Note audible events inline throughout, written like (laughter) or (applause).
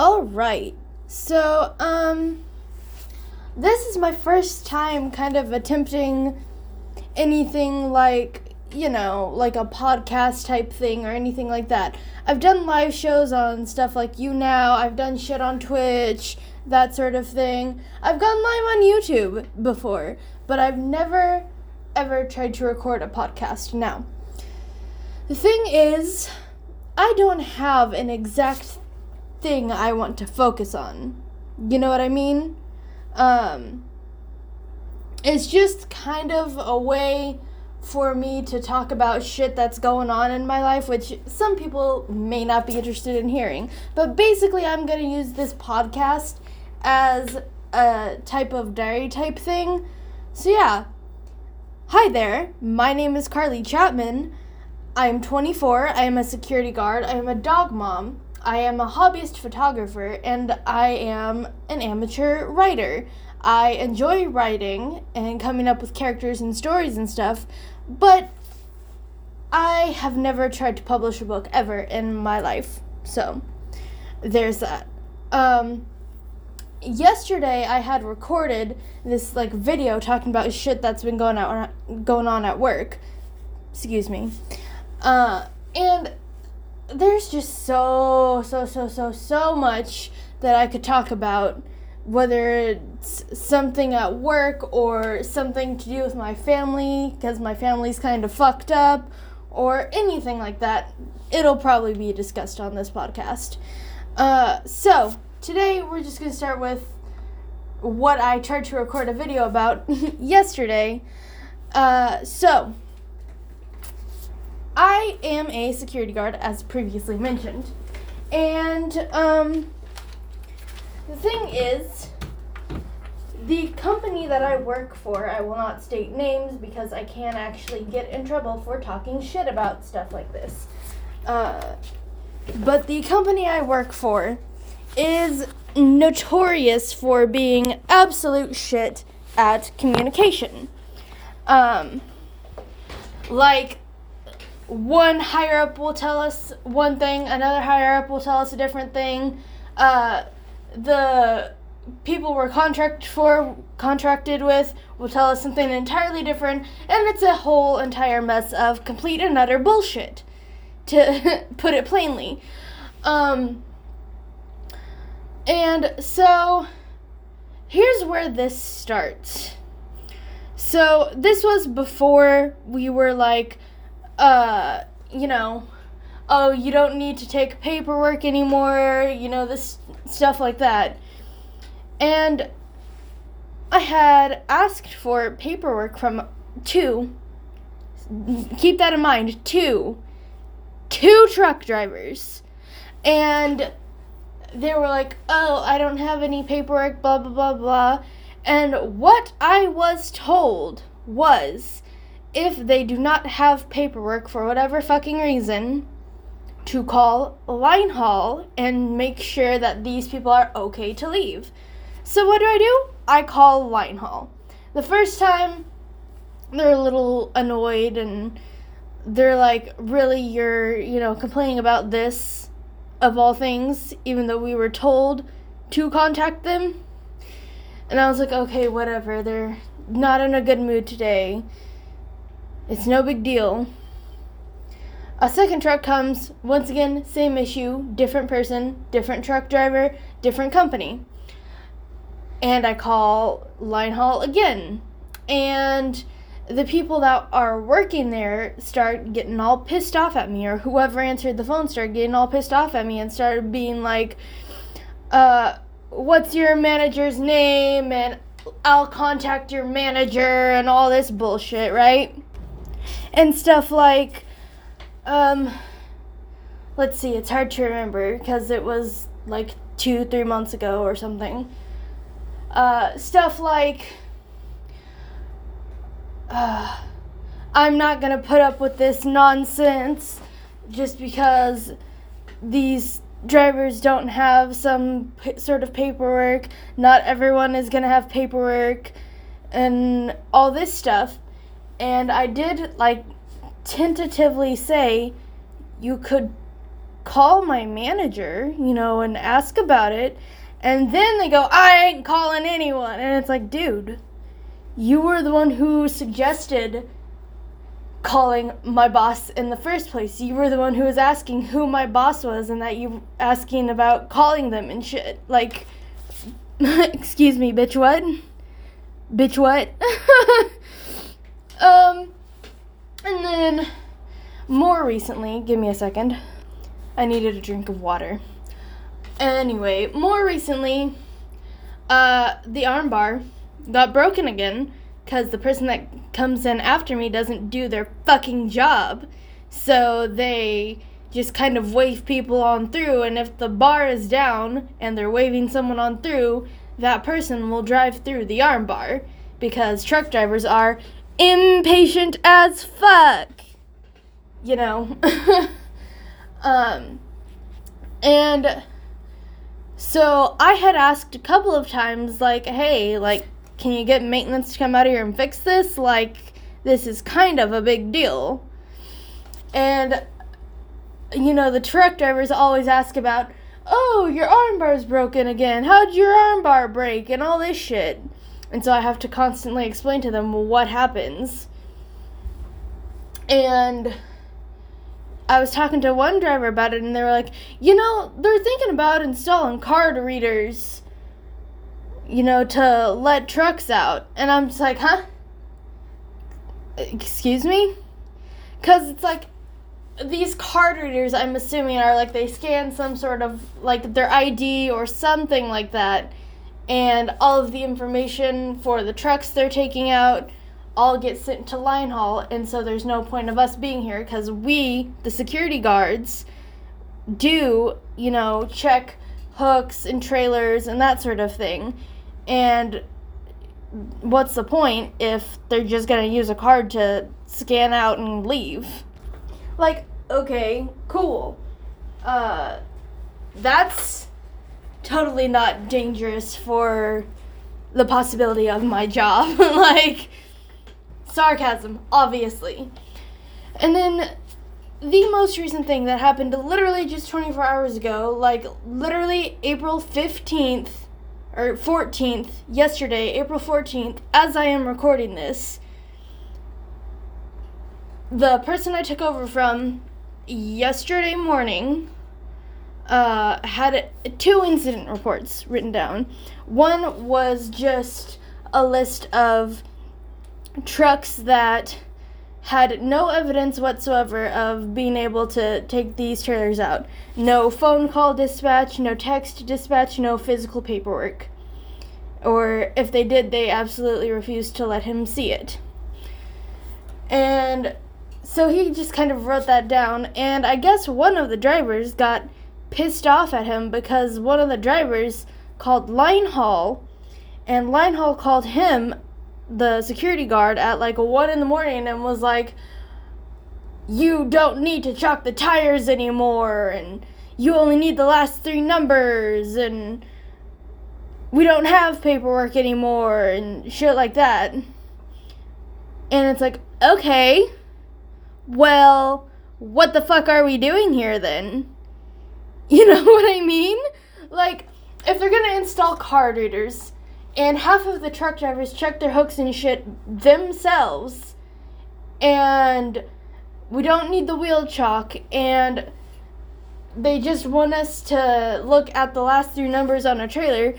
All right. So, um, this is my first time kind of attempting anything like, you know, like a podcast type thing or anything like that. I've done live shows on stuff like YouNow, I've done shit on Twitch, that sort of thing. I've gone live on YouTube before, but I've never ever tried to record a podcast. Now, the thing is, I don't have an exact thing I want to focus on. You know what I mean? Um, it's just kind of a way for me to talk about shit that's going on in my life, which some people may not be interested in hearing. But basically, I'm going to use this podcast as a type of diary type thing. So, yeah. Hi there. My name is Carly Chapman. I am 24. I am a security guard. I am a dog mom. I am a hobbyist photographer and I am an amateur writer. I enjoy writing and coming up with characters and stories and stuff, but I have never tried to publish a book ever in my life. So, there's that. Um, yesterday I had recorded this like video talking about shit that's been going on going on at work. Excuse me. Uh, and there's just so so so so so much that I could talk about whether it's something at work or something to do with my family because my family's kind of fucked up or anything like that. It'll probably be discussed on this podcast. Uh, so today we're just going to start with what i tried to record a video about (laughs) yesterday. Uh, so I am a security guard, as previously mentioned. And um, the thing is, the company that I work for, I will not state names because I can actually get in trouble for talking shit about stuff like this. Uh, but the company I work for is notorious for being absolute shit at communication. Um, like, one higher up will tell us one thing, another higher up will tell us a different thing. Uh, the people we're contract for contracted with will tell us something entirely different, and it's a whole entire mess of complete and utter bullshit, to (laughs) put it plainly. Um, and so here's where this starts. So this was before we were like uh, you know, oh, you don't need to take paperwork anymore, you know, this stuff like that. And I had asked for paperwork from two, keep that in mind, two, two truck drivers. And they were like, oh, I don't have any paperwork, blah, blah, blah, blah. And what I was told was if they do not have paperwork for whatever fucking reason, to call line haul and make sure that these people are okay to leave. So what do I do? I call line haul. The first time they're a little annoyed and they're like, "Really you're, you know, complaining about this of all things even though we were told to contact them?" And I was like, "Okay, whatever. They're not in a good mood today." It's no big deal. A second truck comes, once again, same issue, different person, different truck driver, different company. And I call line haul again. And the people that are working there start getting all pissed off at me, or whoever answered the phone started getting all pissed off at me and started being like, uh, what's your manager's name? And I'll contact your manager and all this bullshit, right? And stuff like um let's see it's hard to remember because it was like two three months ago or something. Uh stuff like uh i'm not gonna put up with this nonsense just because these drivers don't have some p- sort of paperwork. Not everyone is gonna have paperwork and all this stuff and I did like tentatively say you could call my manager, you know, and ask about it. And then they go, I ain't calling anyone. And it's like, dude, you were the one who suggested calling my boss in the first place. You were the one who was asking who my boss was and that you asking about calling them and shit. Like, (laughs) excuse me, bitch, what? Bitch, what? (laughs) um, and then more recently, give me a second. I needed a drink of water. Anyway, more recently, uh, the armbar got broken again because the person that comes in after me doesn't do their fucking job. So they just kind of wave people on through, and if the bar is down and they're waving someone on through, that person will drive through the armbar because truck drivers are impatient as fuck. You know. (laughs) um, and so I had asked a couple of times, like, hey, like, can you get maintenance to come out here and fix this? Like, this is kind of a big deal. And, you know, the truck drivers always ask about, oh, your armbar's broken again. How'd your armbar break? And all this shit. And so I have to constantly explain to them what happens. And I was talking to one driver about it, and they were like, you know, they're thinking about installing card readers you know, to let trucks out. And I'm just like, huh? Excuse me? Because it's like, these card readers, I'm assuming, are like they scan some sort of like their ID or something like that. And all of the information for the trucks they're taking out all get sent to line haul. And so there's no point of us being here because we, the security guards, do, you know, check hooks and trailers and that sort of thing. And what's the point if they're just going to use a card to scan out and leave? Like, okay, cool. Uh, that's totally not dangerous for the possibility of my job. (laughs) like, sarcasm, obviously. And then the most recent thing that happened literally just 24 hours ago, like literally April 15th, or 14th, yesterday, April 14th, as I am recording this, the person I took over from yesterday morning uh, had two incident reports written down. One was just a list of trucks that had no evidence whatsoever of being able to take these trailers out. No phone call dispatch, no text dispatch, no physical paperwork. Or if they did, they absolutely refused to let him see it. And so he just kind of wrote that down, and I guess one of the drivers got pissed off at him because one of the drivers called Line Haul, and Line Haul called him the security guard at like one in the morning and was like, "You don't need to chalk the tires anymore, and you only need the last three numbers, and we don't have paperwork anymore, and shit like that." And it's like, okay, well, what the fuck are we doing here then? (laughs) You know what I mean? Like, if they're gonna install card readers, and half of the truck drivers check their hooks and shit themselves and we don't need the wheel chalk and they just want us to look at the last three numbers on a trailer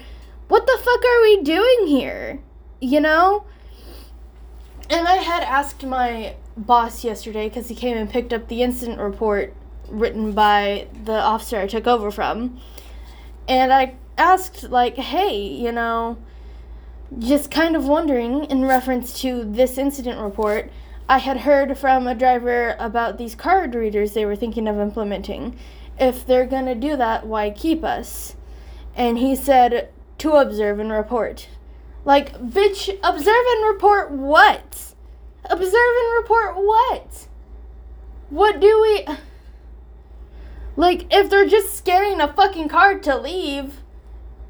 what the fuck are we doing here you know and i had asked my boss yesterday because he came and picked up the incident report written by the officer i took over from and i asked like hey you know just kind of wondering, in reference to this incident report, I had heard from a driver about these card readers they were thinking of implementing. If they're gonna do that, why keep us? And he said, to observe and report. Like, bitch, observe and report what? Observe and report what? What do we. Like, if they're just scanning a fucking card to leave,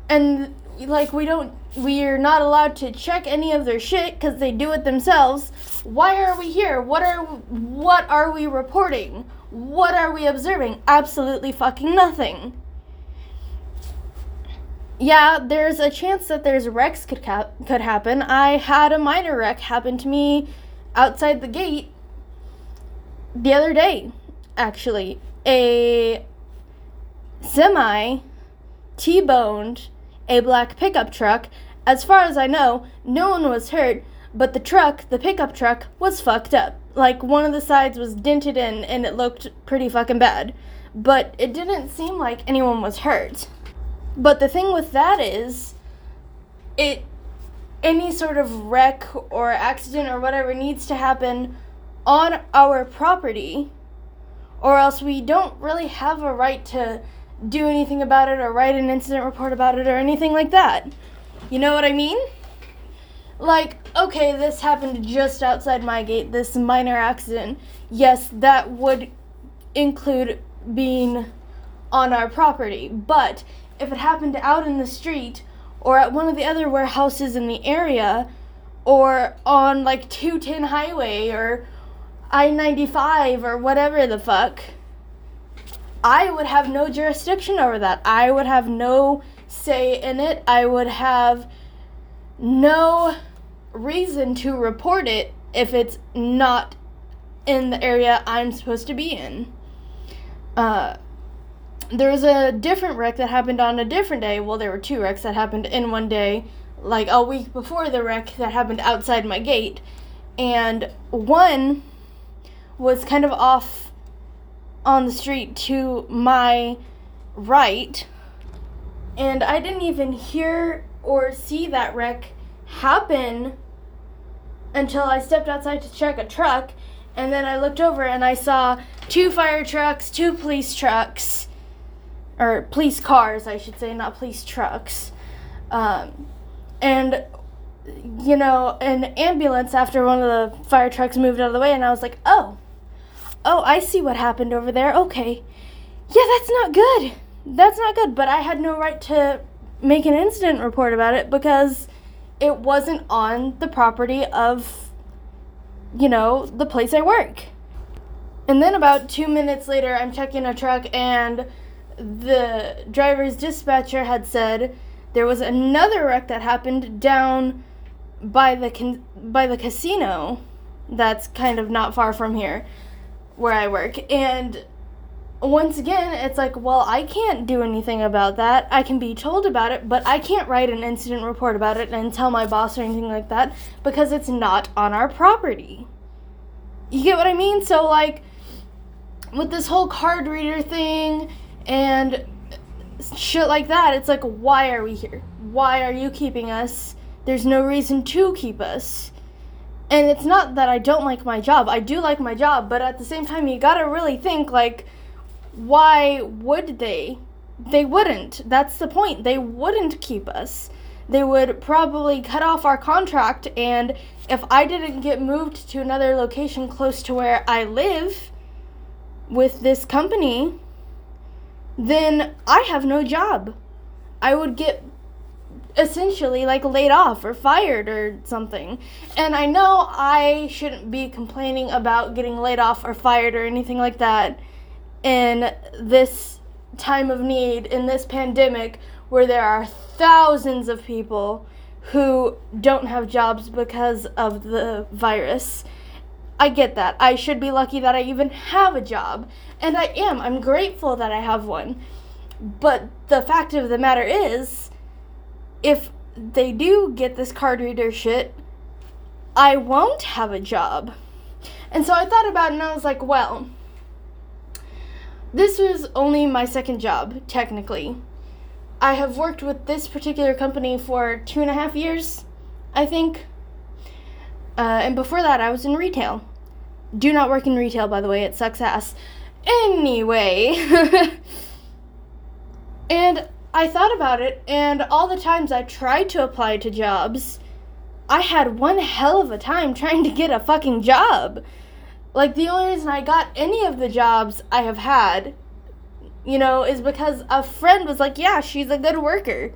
and, like, we don't we're not allowed to check any of their shit because they do it themselves. Why are we here? What are what are we reporting? what are we observing? Absolutely fucking nothing. Yeah, there's a chance that there's a wrecks could cap- could happen. I had a minor wreck happen to me outside the gate the other day, actually. A semi T-boned a black pickup truck. As far as I know, no one was hurt, but the truck, the pickup truck, was fucked up. Like one of the sides was dented in and it looked pretty fucking bad. But it didn't seem like anyone was hurt. But the thing with that is it any sort of wreck or accident or whatever needs to happen on our property or else we don't really have a right to do anything about it or write an incident report about it or anything like that. You know what I mean? Like, okay, this happened just outside my gate, this minor accident. Yes, that would include being on our property. But if it happened out in the street or at one of the other warehouses in the area or on like 210 highway or I-95 or whatever the fuck, I would have no jurisdiction over that. I would have no say in it. I would have no reason to report it if it's not in the area I'm supposed to be in. Uh, there was a different wreck that happened on a different day. Well, there were two wrecks that happened in one day, like a week before the wreck that happened outside my gate. And one was kind of off on the street to my right, and I didn't even hear or see that wreck happen until I stepped outside to check a truck, and then I looked over and I saw two fire trucks, two police trucks, or police cars, I should say, not police trucks, um, and you know, an ambulance after one of the fire trucks moved out of the way, and I was like, oh, Oh, I see what happened over there. Okay. Yeah, that's not good. That's not good. But I had no right to make an incident report about it because it wasn't on the property of, you know, the place I work. And then about two minutes later, I'm checking a truck, and the driver's dispatcher had said there was another wreck that happened down by the con- by the casino that's kind of not far from here where I work. And once again, it's like, well, I can't do anything about that. I can be told about it, but I can't write an incident report about it and tell my boss or anything like that because it's not on our property. You get what I mean? So, like, with this whole card reader thing and shit like that, it's like, why are we here? Why are you keeping us? There's no reason to keep us. And it's not that I don't like my job. I do like my job, but at the same time you got to really think like why would they? They wouldn't. That's the point. They wouldn't keep us. They would probably cut off our contract and if I didn't get moved to another location close to where I live with this company, then I have no job. I would get essentially like laid off or fired or something. And I know I shouldn't be complaining about getting laid off or fired or anything like that in this time of need, in this pandemic, where there are thousands of people who don't have jobs because of the virus. I get that. I should be lucky that I even have a job. And I am. I'm grateful that I have one. But the fact of the matter is, if they do get this card reader shit, I won't have a job. And so I thought about it and I was like, well, this was only my second job, technically. I have worked with this particular company for two and a half years, I think. Uh, and before that, I was in retail. Do not work in retail, by the way, it sucks ass. Anyway. (laughs) and I thought about it, and all the times I tried to apply to jobs, I had one hell of a time (laughs) trying to get a fucking job. Like, the only reason I got any of the jobs I have had, you know, is because a friend was like, yeah, she's a good worker.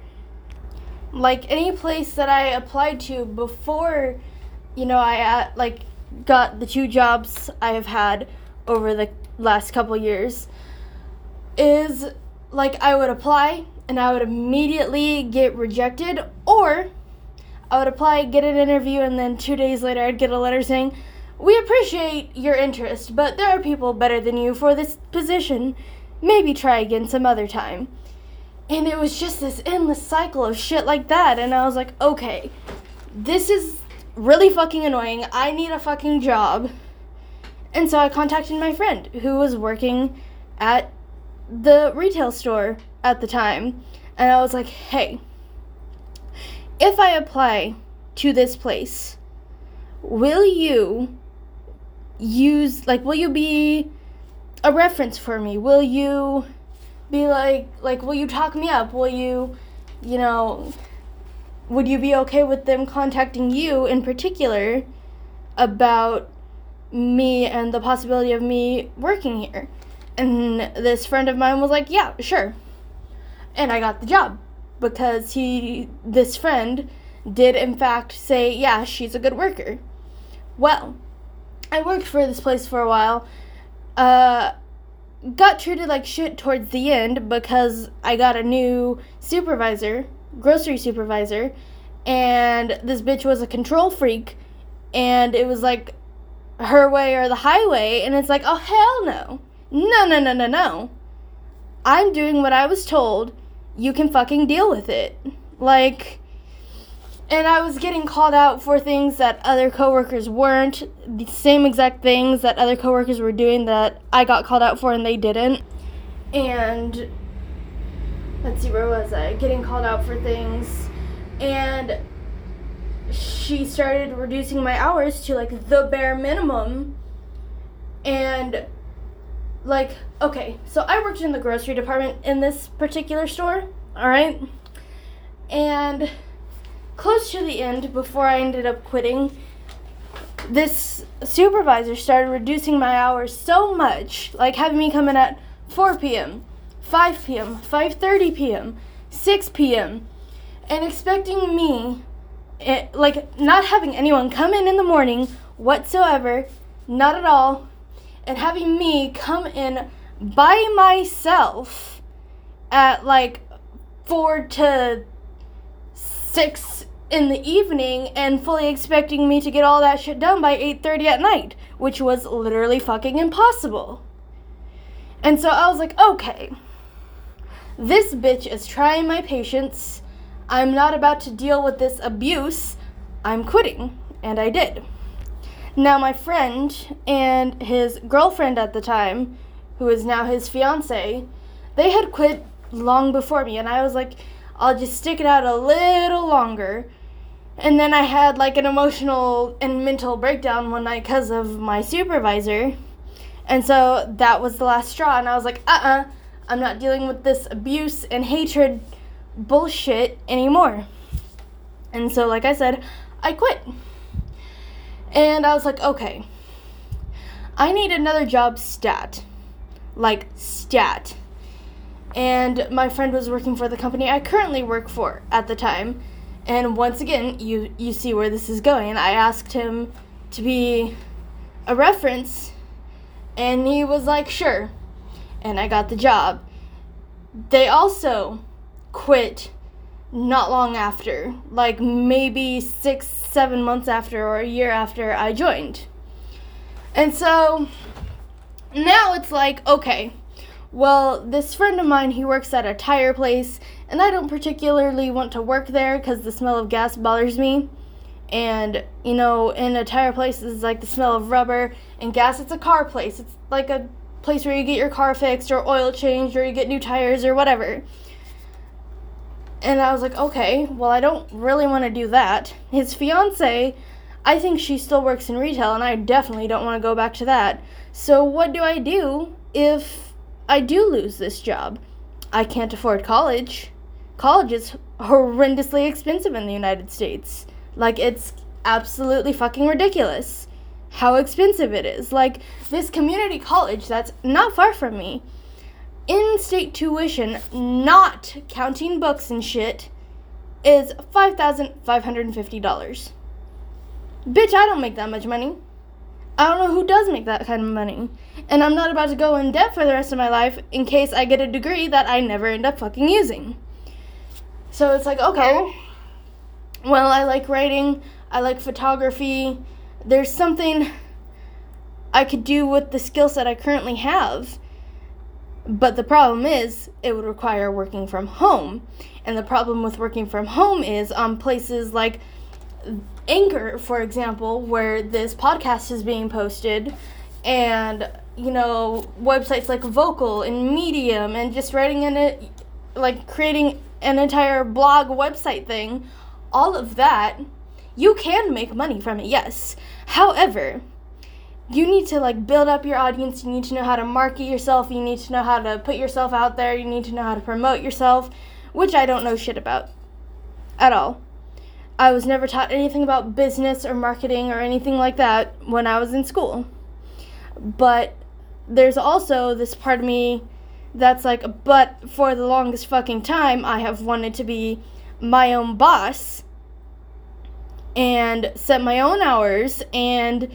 Like, any place that I applied to before, you know, I, uh, like, got the two jobs I have had over the last couple years is like I would apply and I would immediately get rejected, or I would apply, get an interview, and then two days later I'd get a letter saying, We appreciate your interest, but there are people better than you for this position. Maybe try again some other time. And it was just this endless cycle of shit like that, and I was like, Okay, this is really fucking annoying. I need a fucking job. And so I contacted my friend who was working at the retail store at the time. And I was like, hey, if I apply to this place, will you use, like, will you be a reference for me? Will you be like, like, will you talk me up? Will you, you know, would you be okay with them contacting you in particular about me and the possibility of me working here? And this friend of mine was like, yeah, sure. And I got the job because he, this friend, did in fact say, yeah, she's a good worker. Well, I worked for this place for a while. Uh, got treated like shit towards the end because I got a new supervisor, grocery supervisor, and this bitch was a control freak, and it was like her way or the highway, and it's like, oh hell no. No, no, no, no, no. I'm doing what I was told. You can fucking deal with it. Like, and I was getting called out for things that other coworkers weren't, the same exact things that other coworkers were doing that I got called out for and they didn't. And let's see, where was I? Getting called out for things. And she started reducing my hours to like the bare minimum. And like okay so i worked in the grocery department in this particular store all right? And close to the end before i ended up quitting this supervisor started reducing my hours so much like having me come in at 4 p.m 5 p.m 5.30 p.m 6 p.m and expecting me it, eh, like not having anyone come in in the morning whatsoever not at all and having me come in by myself at like four to six in the evening and fully expecting me to get all that shit done by 8:30 at night, which was literally fucking impossible. And so I was like, okay. This bitch is trying my patience. I'm not about to deal with this abuse. I'm quitting, and I did. Now, my friend and his girlfriend at the time, who is now his fiance, they had quit long before me, and I was like, I'll just stick it out a little longer. And then I had like an emotional and mental breakdown one night because of my supervisor. And so that was the last straw, and I was like, uh uh-uh, uh, i am not dealing with this abuse and hatred bullshit anymore. And so, like I said, I quit. And I was like, okay, I need another job stat. Like, stat. And my friend was working for the company I currently work for at the time. And once again, you, you see where this is going. I asked him to be a reference, and he was like, sure. And I got the job. They also quit not long after, like maybe six, seven months after, or a year after I joined. And so now it's like, okay, well, this friend of mine, he works at a tire place, and I don't particularly want to work there because the smell of gas bothers me. And, you know, in a tire place, is like the smell of rubber, and gas, it's a car place. It's like a place where you get your car fixed, or oil changed, or you get new tires, or whatever. And I was like, okay, well, I don't really want to do that. His fiance, I think she still works in retail, and I definitely don't want to go back to that. So, what do I do if I do lose this job? I can't afford college. College is horrendously expensive in the United States. Like, it's absolutely fucking ridiculous how expensive it is. Like, this community college that's not far from me in state tuition, not counting books and shit, is $5,550. Bitch, I don't make that much money. I don't know who does make that kind of money. And I'm not about to go in debt for the rest of my life in case I get a degree that I never end up fucking using. So it's like, okay, well, I like writing, I like photography. There's something I could do with the skill set I currently have. But the problem is, it would require working from home. And the problem with working from home is on places like Anchor, for example, where this podcast is being posted, and you know, websites like Vocal and Medium, and just writing in it, like creating an entire blog website thing, all of that, you can make money from it, yes. However, you need to like build up your audience. You need to know how to market yourself. You need to know how to put yourself out there. You need to know how to promote yourself which i don't know shit about at all. I was never taught anything about business or marketing or anything like that when i was in school. But there's also this part of me that's like but for the longest fucking time i have wanted to be my own boss and set my own hours and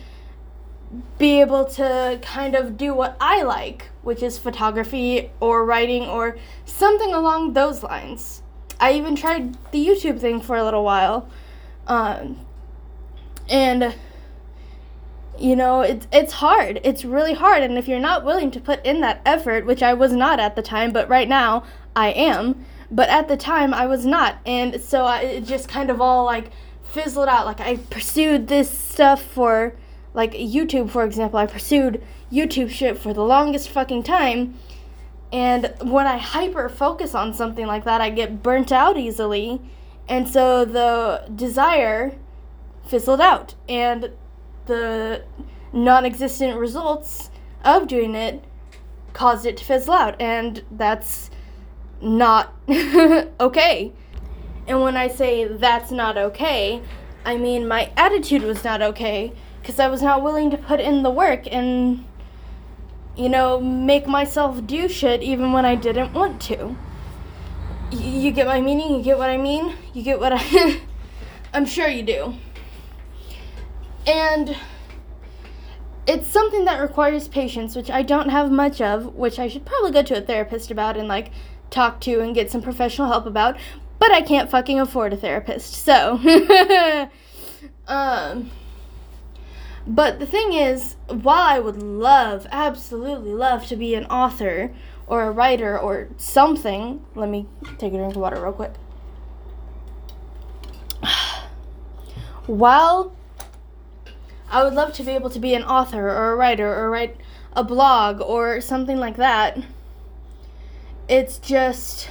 be able to kind of do what I like, which is photography or writing or something along those lines. I even tried the YouTube thing for a little while. Um, and you know, it's it's hard. It's really hard and if you're not willing to put in that effort, which I was not at the time, but right now I am, but at the time I was not. And so I, it just kind of all like fizzled out. Like I pursued this stuff for like YouTube, for example, I pursued YouTube shit for the longest fucking time. And when I hyper focus on something like that, I get burnt out easily. And so the desire fizzled out. And the non existent results of doing it caused it to fizzle out. And that's not (laughs) okay. And when I say that's not okay, I mean my attitude was not okay because I was not willing to put in the work and, you know, make myself do shit even when I didn't want to. Y- you get my meaning? You get what I mean? You get what I. (laughs) I'm sure you do. And it's something that requires patience, which I don't have much of, which I should probably go to a therapist about and, like, talk to and get some professional help about, but I can't fucking afford a therapist, so. (laughs) um but the thing is, while I would love, absolutely love to be an author or a writer or something, let me take a drink of water real quick. (sighs) while I would love to be able to be an author or a writer or write a blog or something like that, it's just.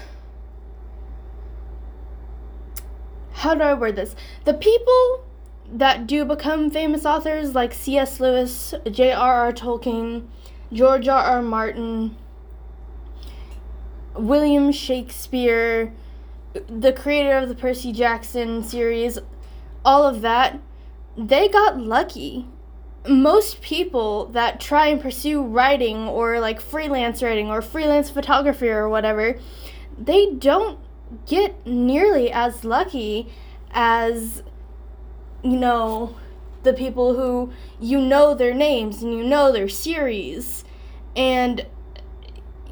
How do I word this? The people that do become famous authors like C.S. Lewis, J.R.R. Tolkien, George R.R. Martin, William Shakespeare, the creator of the Percy Jackson series, all of that, they got lucky. Most people that try and pursue writing or like freelance writing or freelance photography or whatever, they don't get nearly as lucky as you know, the people who you know their names and you know their series. And,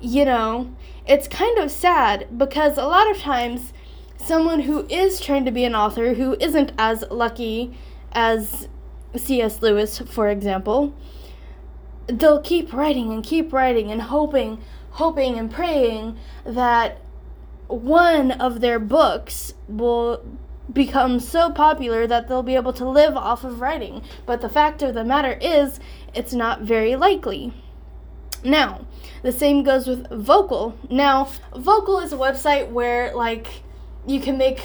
you know, it's kind of sad because a lot of times someone who is trying to be an author who isn't as lucky as C.S. Lewis, for example, they'll keep writing and keep writing and hoping, hoping and praying that one of their books will become so popular that they'll be able to live off of writing. But the fact of the matter is, it's not very likely. Now, the same goes with Vocal. Now, Vocal is a website where, like, you can make,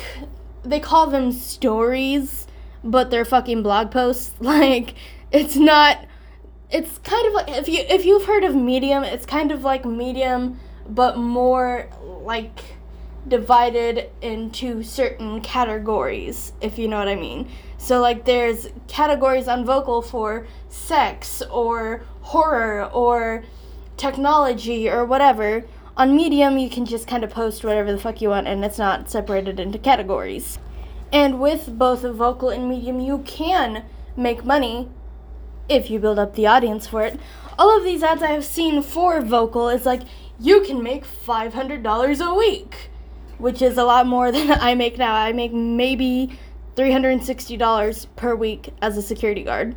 they call them stories, but they're fucking blog posts. (laughs) Like, it's not, it's kind of like, if, you, if you've heard of Medium, it's kind of like Medium, but more like, divided into certain categories, if you know what I mean. So, like, there's categories on Vocal for sex or horror or technology or whatever. On Medium, you can just kind of post whatever the fuck you want and it's not separated into categories. And with both Vocal and Medium, you can make money if you build up the audience for it. All of these ads I have seen for vocal is like you can make $500 a week, which is a lot more (laughs) than I make now. I make maybe $360 per week as a security guard.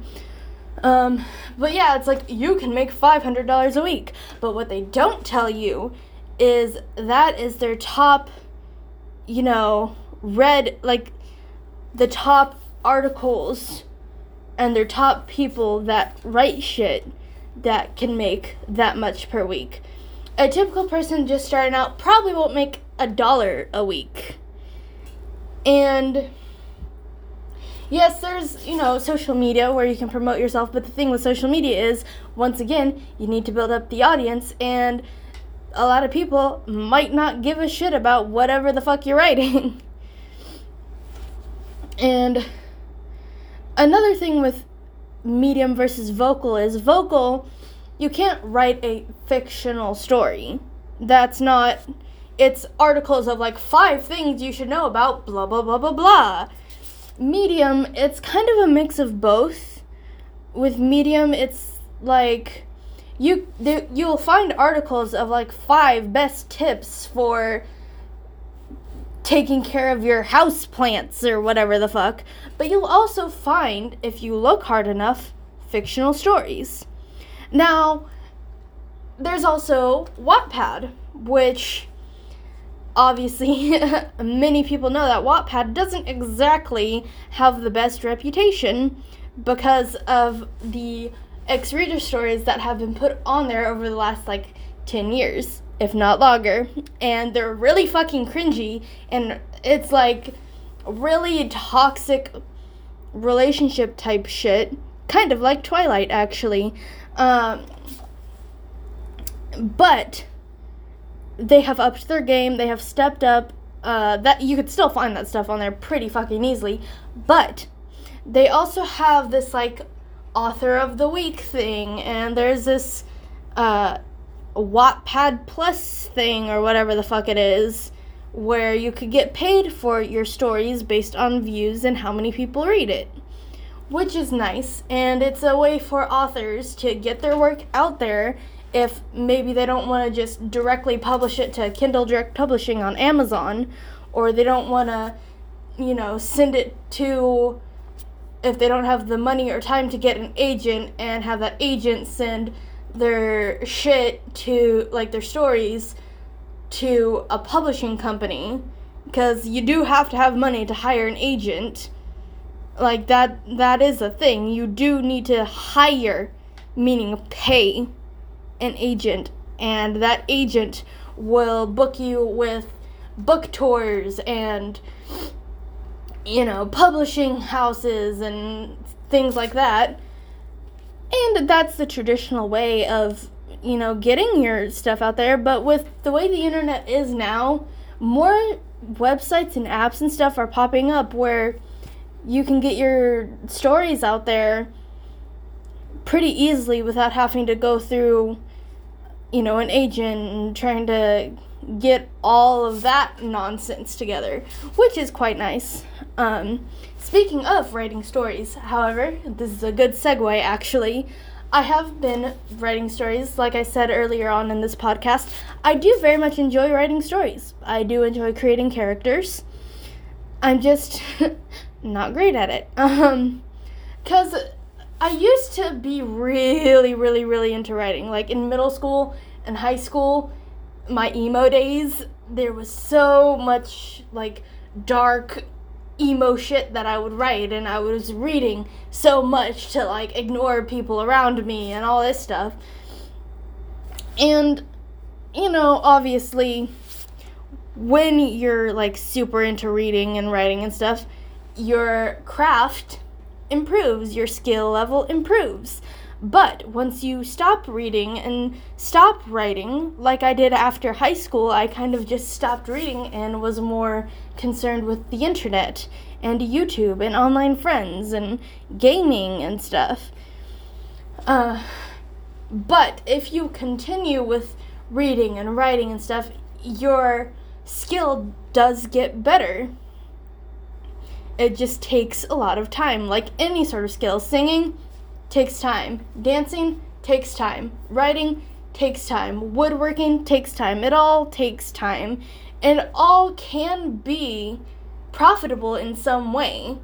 Um, but yeah, it's like you can make $500 a week. But what they don't tell you is that is their top, you know, read, like the top articles and their top people that write shit that can make that much per week. A typical person just starting out probably won't make a dollar a week. And yes, there's, you know, social media where you can promote yourself, but the thing with social media is, once again, you need to build up the audience, and a lot of people might not give a shit about whatever the fuck you're writing. (laughs) and another thing with medium versus vocal is vocal, you can't write a fictional story. That's not. It's articles of like five things you should know about blah blah blah blah blah medium, it's kind of a mix of both. With medium, it's like you there, you'll find articles of like five best tips for taking care of your house plants or whatever the fuck. But you'll also find, if you look hard enough, fictional stories. Now, there's also Wattpad, which obviously (laughs) many people know that Wattpad doesn't exactly have the best reputation because of the x reader stories that have been put on there over the last like 10 years, if not longer. And they're really fucking cringy and it's like really toxic relationship type shit, kind of like Twilight actually. Um, but they have upped their game. They have stepped up. Uh, that you could still find that stuff on there pretty fucking easily, but they also have this like author of the week thing, and there's this uh, Wattpad Plus thing or whatever the fuck it is, where you could get paid for your stories based on views and how many people read it, which is nice, and it's a way for authors to get their work out there if maybe they don't want to just directly publish it to Kindle Direct Publishing on Amazon, or they don't want to, you know, send it to, if they don't have the money or time to get an agent and have that agent send their shit to, like their stories, to a publishing company, because you do have to have money to hire an agent. Like that, that is a thing. You do need to hire, meaning pay an agent, and that agent will book you with book tours and you know publishing houses and things like that. And that's the traditional way of you know getting your stuff out there. But with the way the internet is now more websites and apps and stuff are popping up where you can get your stories out there pretty easily without having to go through you know, an agent and trying to get all of that nonsense together, which is quite nice. Um, speaking of writing stories, however, this is a good segue actually. I have been writing stories, like I said earlier on in this podcast. I do very much enjoy writing stories. I do enjoy creating characters. I'm just (laughs) not great at it. Um, cause I used to be really, really, really into writing. Like in middle school and high school, my emo days, there was so much like dark emo shit that I would write, and I was reading so much to like ignore people around me and all this stuff. And, you know, obviously, when you're like super into reading and writing and stuff, your craft improves, your skill level improves. But once you stop reading and stop writing, like I did after high school, I kind of just stopped reading and was more concerned with the internet and YouTube and online friends and gaming and stuff. Uh, but if you continue with reading and writing and stuff, your skill does get better it just takes a lot of time. Like any sort of skill, singing takes time. Dancing takes time. Writing takes time. Woodworking takes time. It all takes time. And all can be profitable in some way.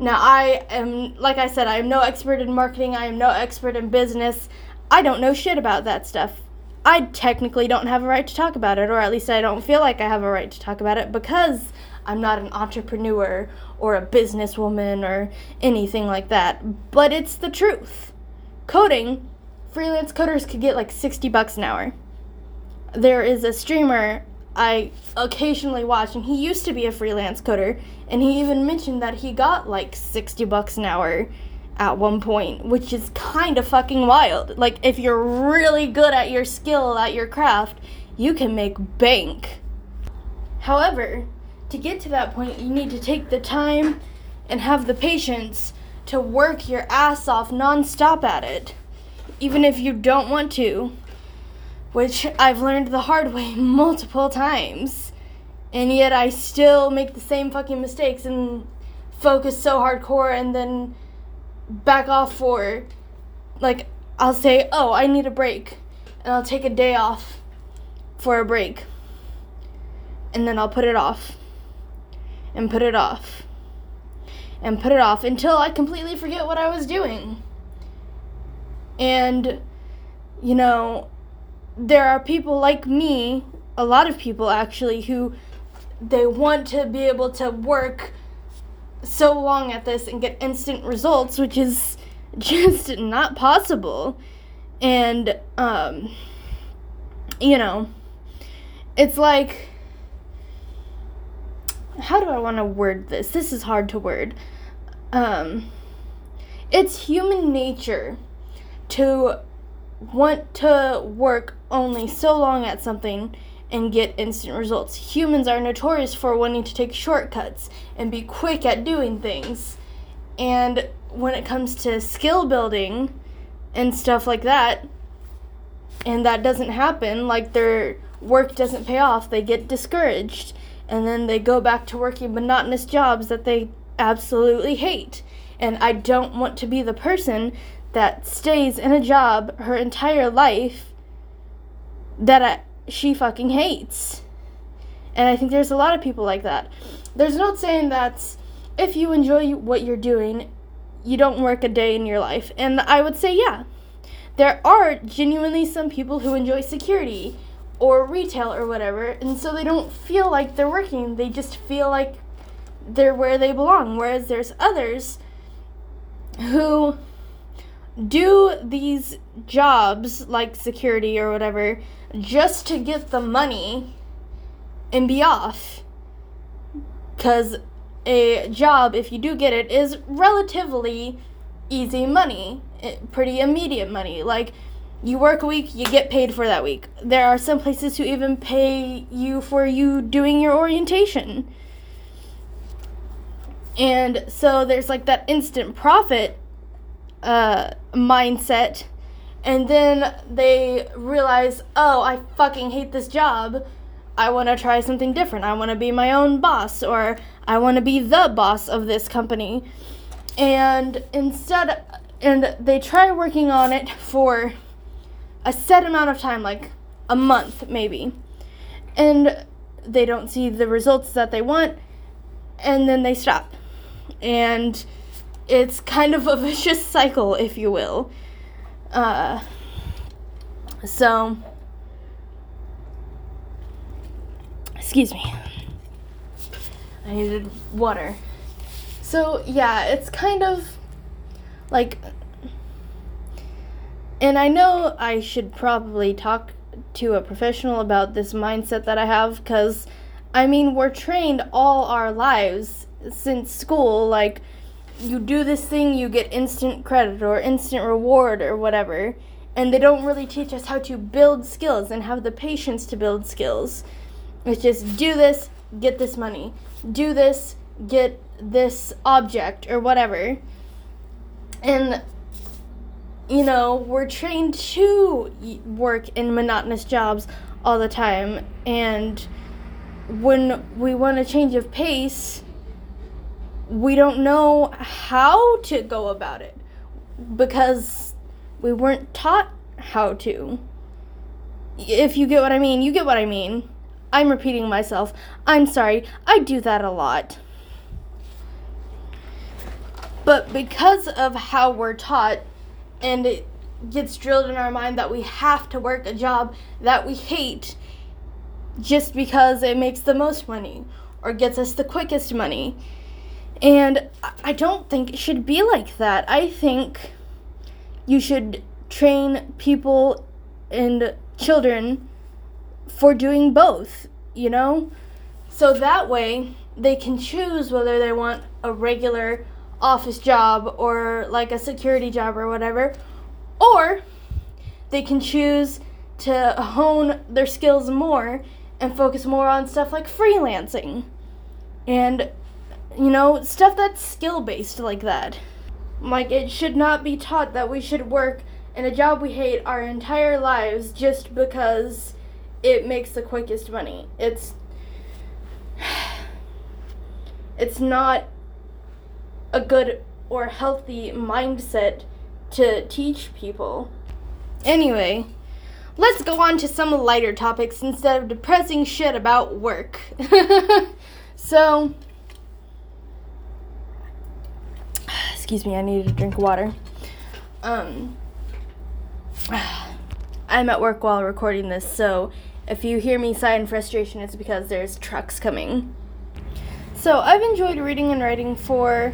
Now, I am, like I said, I am no expert in marketing, I am no expert in business. I don't know shit about that stuff. I technically don't have a right to talk about it, or at least I don't feel like I have a right to talk about it because I'm not an entrepreneur or a businesswoman or anything like that. But it's the truth. Coding, freelance coders could get like 60 bucks an hour. There is a streamer I occasionally watch, and he used to be a freelance coder, and he even mentioned that he got like 60 bucks an hour at one point, which is kind of fucking wild. Like, if you're really good at your skill, at your craft, you can make bank. However, to get to that point, you need to take the time and have the patience to work your ass off nonstop at it, even if you don't want to which I've learned the hard way (laughs) multiple times. And yet I still make the same fucking mistakes and focus so hardcore and then back off for like I'll say, "Oh, I need a break." And I'll take a day off for a break. And then I'll put it off. And put it off. And put it off until I completely forget what I was doing. And you know, there are people like me, a lot of people actually, who they want to be able to work so long at this and get instant results, which is (laughs) just not possible. And, um, you know, it's like, how do I want to word this? This is hard to word. Um, it's human nature to want to work only so long at something and get instant results. Humans are notorious for wanting to take shortcuts and be quick at doing things. And when it comes to skill building and stuff like that, and that doesn't happen, like their work doesn't pay off, they get discouraged. And then they go back to working monotonous jobs that they absolutely hate. And I don't want to be the person that stays in a job her entire life that I, she fucking hates. And I think there's a lot of people like that. There's not saying that if you enjoy what you're doing, you don't work a day in your life. And I would say, yeah. There are genuinely some people who enjoy security or retail or whatever, and so they don't feel like they're working. They just feel like they're where they belong. Whereas there's others who do these jobs like security or whatever just to get the money and be off. Because a job, if you do get it, is relatively easy money, eh, pretty immediate money. Like, you work a week, you get paid for that week. There are some places who even pay you for you doing your orientation. And so there's like that instant profit uh, mindset and then they realize, oh, I fucking hate this job. I want to try something different. I want to be my own boss, or I want to be the boss of this company. And instead, and they try working on it for a set amount of time, like a month maybe. And they don't see the results that they want, and then they stop. And it's kind of a (laughs) vicious cycle, if you will. Uh, so, excuse me. I needed water. So, yeah, it's kind of like. And I know I should probably talk to a professional about this mindset that I have because, I mean, we're trained all our lives since school, like you do this thing, you get instant credit or instant reward or whatever. And they don't really teach us how to build skills and have the patience to build skills. It's just do this, get this money. Do this, get this object or whatever. And you know, we're trained to work in monotonous jobs all the time and when we want a change of pace, we don't know how to go about it. because we weren't taught how to. If you get what I mean, you get what I mean. I'm repeating myself. I'm sorry. I do that a lot. But because of how we're taught, and it gets drilled in our mind that we have to work a job that we hate just because it makes the most money or gets us the quickest money. And I don't think it should be like that. I think you should train people and children for doing both, you know? So that way they can choose whether they want a regular office job or like a security job or whatever, or they can choose to hone their skills more and focus more on stuff like freelancing. And you know stuff that's skill based like that. Like it should not be taught that we should work in a job we hate our entire lives just because it makes the quickest money. It's (sighs) it's not a good or healthy mindset to teach people anyway let's go on to some lighter topics instead of depressing shit about work. (laughs) so, (sighs) excuse me, I need to drink water. Um, (sighs) I'm at work while recording this, so if you hear me sigh in frustration, it's because there's trucks coming. So, I've enjoyed reading and writing for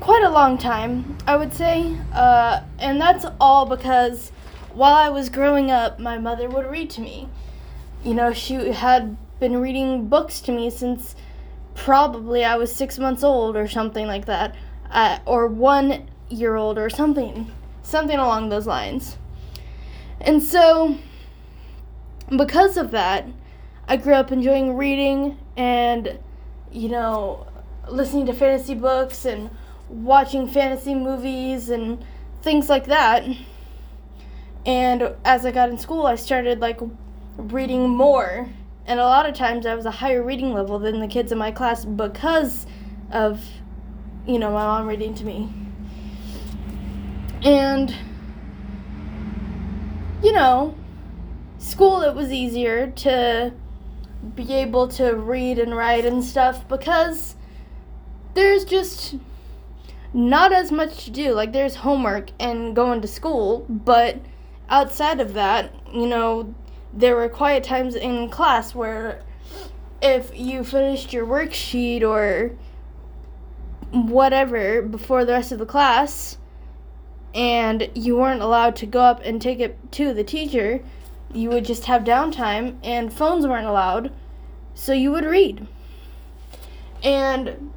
quite a long time, I would say, uh, and that's all because while I was growing up, my mother would read to me. You know, she had been reading books to me since probably I was six months old or something like that, uh, or one year old or something, something along those lines. And so, because of that, I grew up enjoying reading and, you know, listening to fantasy books and watching fantasy movies and things like that. And as I got in school, I started like reading more. And a lot of times I was a higher reading level than the kids in my class because of, you know, my mom reading to me. And, you know, school it was easier to be able to read and write and stuff because there's just not as much to do. Like, there's homework and going to school, but outside of that, you know, there were quiet times in class where if you finished your worksheet or whatever before the rest of the class and you weren't allowed to go up and take it to the teacher, you would just have downtime and phones weren't allowed, so you would read. And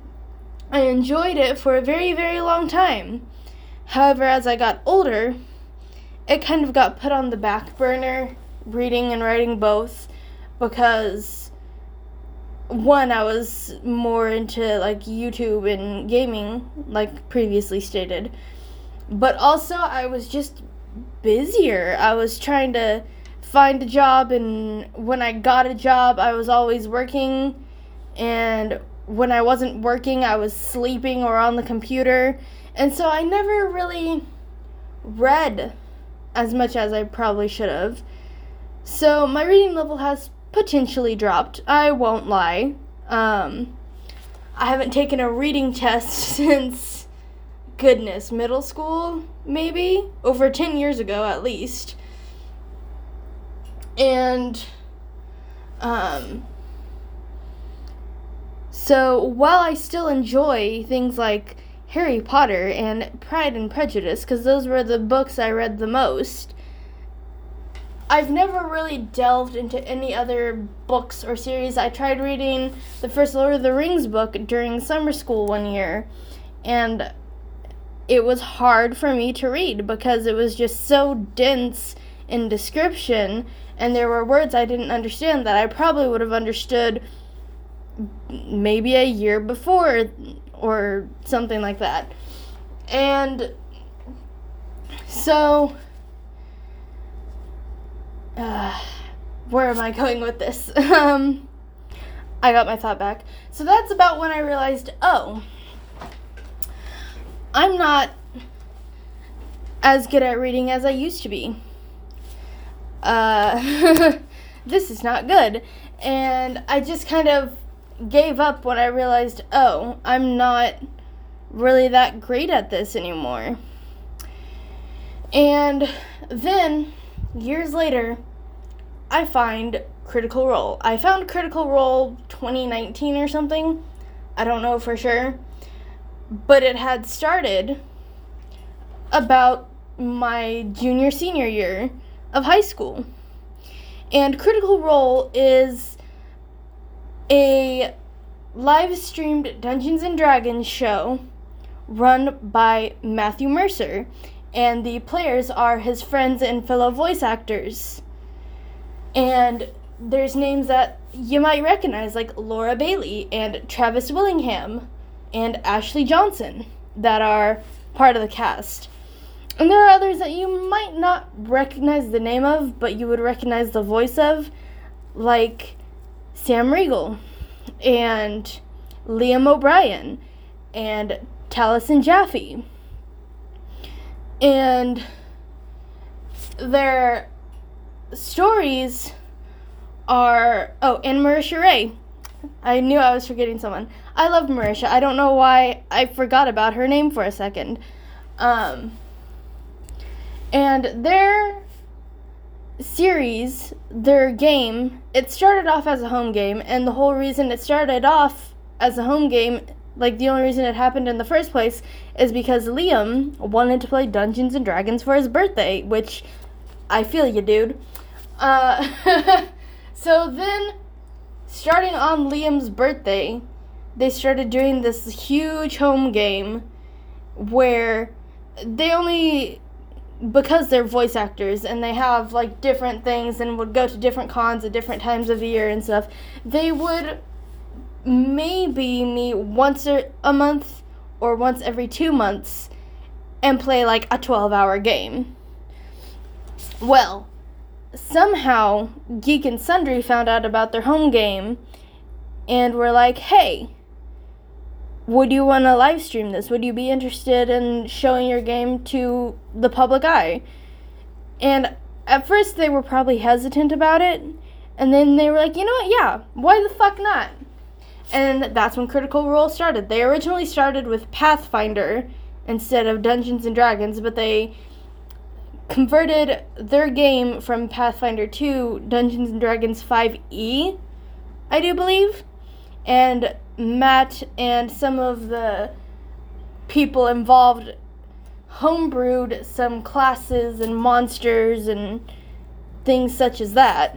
I enjoyed it for a very, very long time. However, as I got older, it kind of got put on the back burner, reading and writing both, because one, I was more into like YouTube and gaming, like previously stated, but also I was just busier. I was trying to find a job, and when I got a job, I was always working, and when I wasn't working, I was sleeping or on the computer, and so I never really read as much as I probably should have. So my reading level has potentially dropped. I won't lie. Um, I haven't taken a reading test (laughs) since, goodness, middle school, maybe? Over 10 years ago, at least. And, um, so while I still enjoy things like Harry Potter and Pride and Prejudice because those were the books I read the most. I've never really delved into any other books or series. I tried reading the first Lord of the Rings book during summer school one year, and it was hard for me to read because it was just so dense in description, and there were words I didn't understand that I probably would have understood maybe a year before or something like that. And so, uh, where am I going with this? (laughs) um, I got my thought back. So that's about when I realized, oh, I'm not as good at reading as I used to be. Uh, (laughs) this is not good. And I just kind of gave up when I realized, oh, I'm not really that great at this anymore. And then, years later, I find Critical Role. I found Critical Role 2019 or something. I don't know for sure. But it had started about my junior senior year of high school. And Critical Role is a live streamed Dungeons and Dragons show run by Matthew Mercer, and the players are his friends and fellow voice actors. And there's names that you might recognize, like Laura Bailey and Travis Willingham and Ashley Johnson, that are part of the cast. And there are others that you might not recognize the name of, but you would recognize the voice of, like Sam Riegel and Liam O'Brien and Taliesin Jaffe. And their stories are oh, and Marisha Ray. I knew I was forgetting someone. I love Marisha. I don't know why I forgot about her name for a second. Um, and their series, their game, it started off as a home game, and the whole reason it started off as a home game, like the only reason it happened in the first place, is because Liam wanted to play Dungeons and Dragons for his birthday, which I feel you, dude. Uh, (laughs) so then, starting on Liam's birthday, they started doing this huge home game where they only because they're voice actors and they have like different things and would go to different cons at different times of the year and stuff, they would maybe meet once a month or once every two months and play like a 12 hour game. Well, somehow Geek and Sundry found out about their home game and were like, hey, would you want to live stream this? Would you be interested in showing your game to the public eye? And at first they were probably hesitant about it, and then they were like, you know what? Yeah, why the fuck not? And that's when Critical Role started. They originally started with Pathfinder instead of Dungeons and Dragons, but they converted their game from Pathfinder to Dungeons and Dragons 5e, I do believe. And Matt and some of the people involved homebrewed some classes and monsters and things such as that.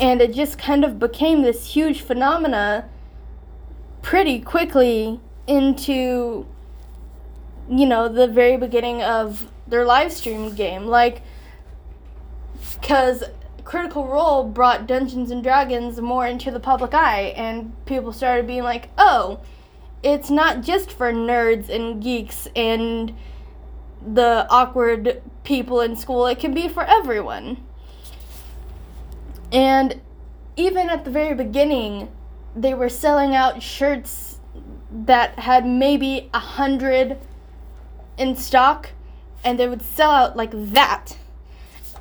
And it just kind of became this huge phenomena pretty quickly into you know the very beginning of their live stream game like cuz Critical Role brought Dungeons and Dragons more into the public eye, and people started being like, oh, it's not just for nerds and geeks and the awkward people in school, it can be for everyone. And even at the very beginning, they were selling out shirts that had maybe a hundred in stock, and they would sell out like that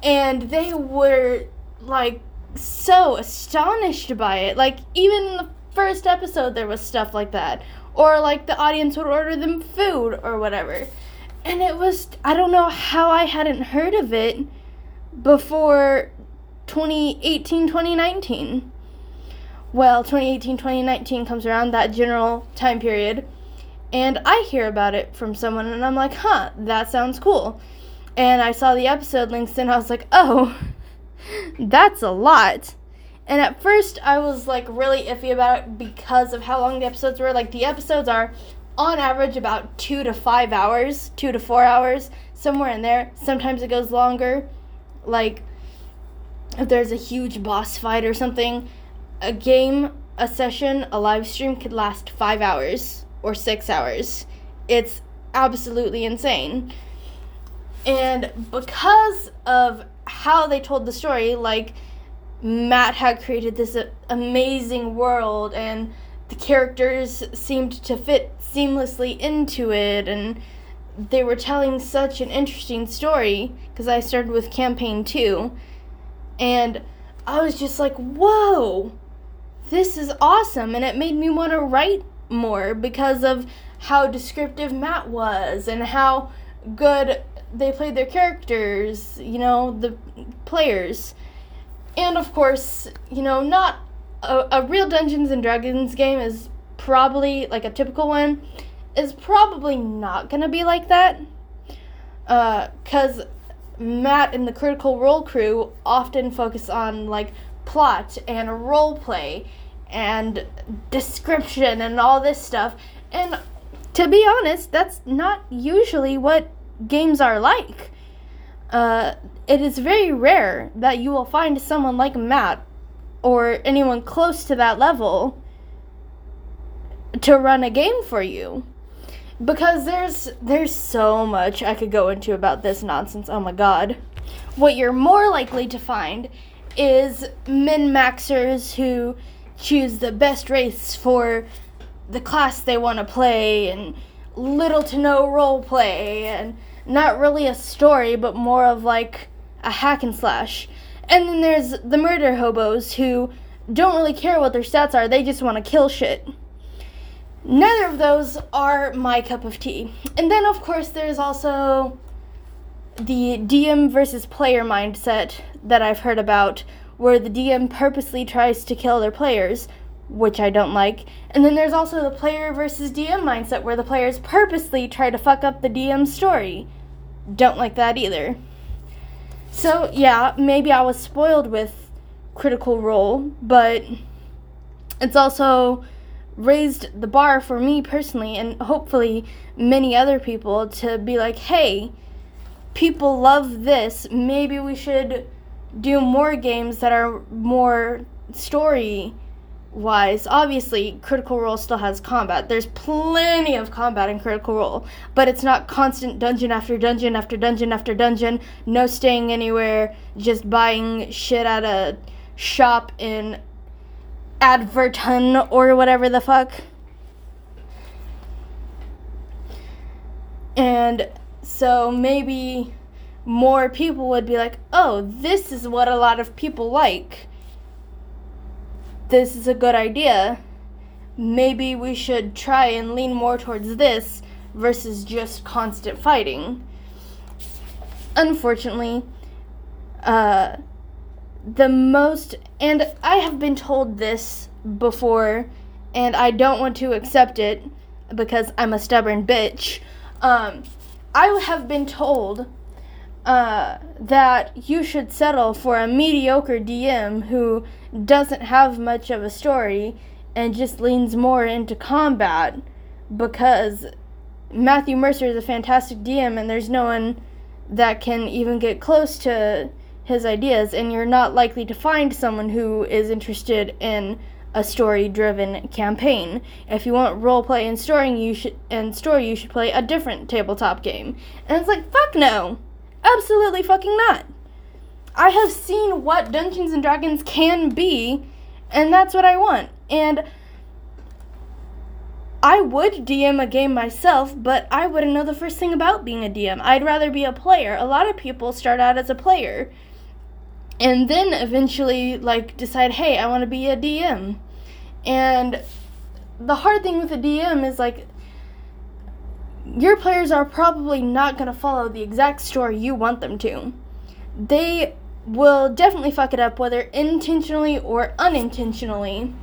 and they were like so astonished by it. Like even in the first episode there was stuff like that. Or like the audience would order them food or whatever. And it was I don't know how I hadn't heard of it before 2018 2019. Well, 2018 2019 comes around that general time period and I hear about it from someone and I'm like, "Huh, that sounds cool." And I saw the episode links and I was like, oh, that's a lot. And at first, I was like really iffy about it because of how long the episodes were. Like, the episodes are on average about two to five hours, two to four hours, somewhere in there. Sometimes it goes longer. Like, if there's a huge boss fight or something, a game, a session, a live stream could last five hours or six hours. It's absolutely insane. And because of how they told the story, like Matt had created this amazing world and the characters seemed to fit seamlessly into it and they were telling such an interesting story because I started with campaign 2 and I was just like, "Whoa. This is awesome." And it made me want to write more because of how descriptive Matt was and how good they played their characters, you know, the players. And of course, you know, not a, a real Dungeons and Dragons game is probably like a typical one is probably not going to be like that. Uh, cuz Matt and the Critical Role crew often focus on like plot and role play and description and all this stuff. And to be honest, that's not usually what games are like. Uh, it is very rare that you will find someone like Matt or anyone close to that level to run a game for you because there's there's so much I could go into about this nonsense. Oh my god. What you're more likely to find is min maxers who choose the best race for the class they want to play and little to no role play and not really a story but more of like a hack and slash. And then there's the murder hobos who don't really care what their stats are, they just want to kill shit. Neither of those are my cup of tea. And then, of course, there's also the DM versus player mindset that I've heard about, where the DM purposely tries to kill their players, which I don't like. And then there's also the player versus DM mindset, where the players purposely try to fuck up the DM's story. Don't like that either. So, yeah, maybe I was spoiled with Critical Role, but it's also raised the bar for me personally and hopefully many other people to be like, hey, people love this. Maybe we should do more games that are more story wise. Obviously, Critical Role still has combat. There's plenty of combat in Critical Role, but it's not constant dungeon after dungeon after dungeon after dungeon, no staying anywhere, just buying shit at a shop in Adverton or whatever the fuck. And so maybe more people would be like, oh, this is what a lot of people like. This is a good idea. Maybe we should try and lean more towards this versus just constant fighting. Unfortunately, uh, the most, and I have been told this before, and I don't want to accept it because I'm a stubborn bitch. Um, I have been told uh, that you should settle for a mediocre DM who doesn't have much of a story and just leans more into combat because Matthew Mercer is a fantastic DM and there's no one that can even get close to his ideas, and you're not likely to find someone who is interested in a story-driven campaign. If you want role play and story, you should and story, you should play a different tabletop game. And it's like, fuck no, absolutely fucking not. I have seen what Dungeons and Dragons can be, and that's what I want. And I would DM a game myself, but I wouldn't know the first thing about being a DM. I'd rather be a player. A lot of people start out as a player and then eventually like decide hey i want to be a dm and the hard thing with a dm is like your players are probably not going to follow the exact story you want them to they will definitely fuck it up whether intentionally or unintentionally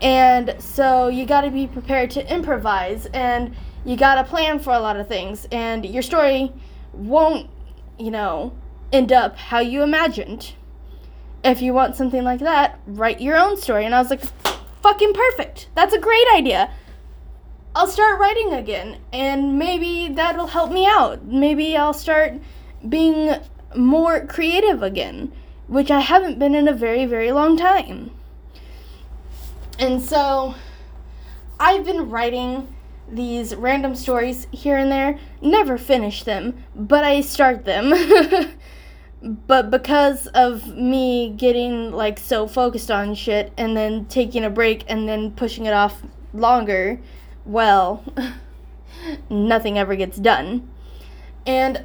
and so you got to be prepared to improvise and you got to plan for a lot of things and your story won't you know end up how you imagined. If you want something like that, write your own story. And I was like, fucking perfect. That's a great idea. I'll start writing again, and maybe that'll help me out. Maybe I'll start being more creative again, which I haven't been in a very, very long time. And so I've been writing these random stories here and there, never finish them, but I start them. (laughs) but because of me getting like so focused on shit and then taking a break and then pushing it off longer, well, (laughs) nothing ever gets done. And,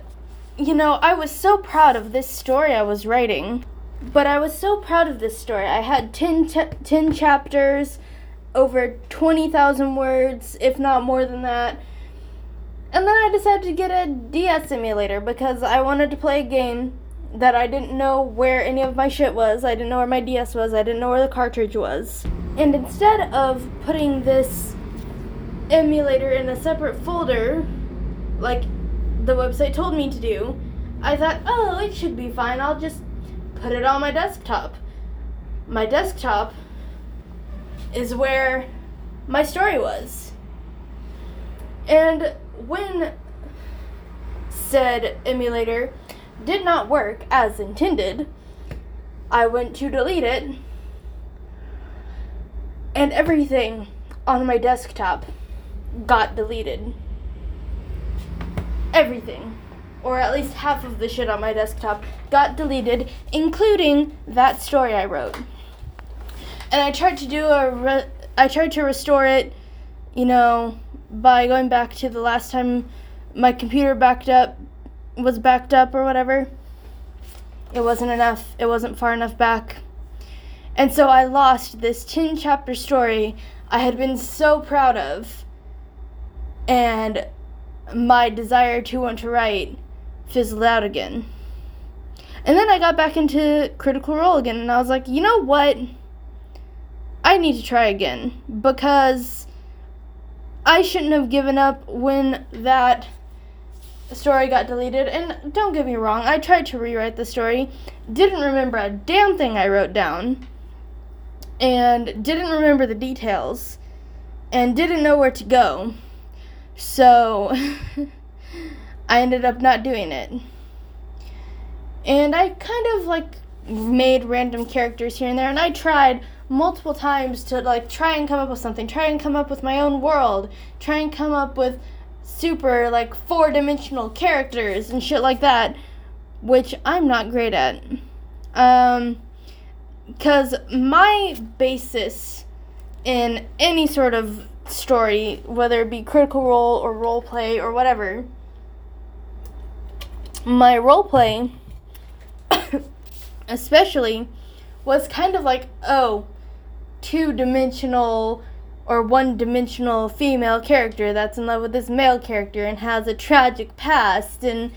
you know, I was so proud of this story I was writing. But I was so proud of this story. I had 10, ch- 10 chapters, over 20,000 words, if not more than that. And then I decided to get a DS emulator because I wanted to play a game that I didn't know where any of my shit was. I didn't know where my DS was. I didn't know where the cartridge was. And instead of putting this emulator in a separate folder, like the website told me to do, I thought, oh, it should be fine. I'll just put it on my desktop. My desktop is where my story was. And when said emulator did not work as intended, I went to delete it, and everything on my desktop got deleted. Everything or at least half of the shit on my desktop, got deleted, including that story I wrote. And I tried to do a re- I tried to restore it, you know, by going back to the last time my computer backed up was backed up or whatever. It wasn't enough. It wasn't far enough back. And so I lost this 10 chapter story I had been so proud of. And my desire to want to write fizzled out again. And then I got back into Critical Role again, and I was like, you know what? I need to try again because I shouldn't have given up when that story got deleted. And don't get me wrong, I tried to rewrite the story, didn't remember a damn thing I wrote down, and didn't remember the details, and didn't know where to go. So. (laughs) I ended up not doing it. And I kind of like made random characters here and there, and I tried multiple times to like try and come up with something, try and come up with my own world, try and come up with super like four dimensional characters and shit like that, which I'm not great at. Um, because my basis in any sort of story, whether it be critical role or role play or whatever, my role play, (coughs) especially, was kind of like, oh, two dimensional or one dimensional female character that's in love with this male character and has a tragic past and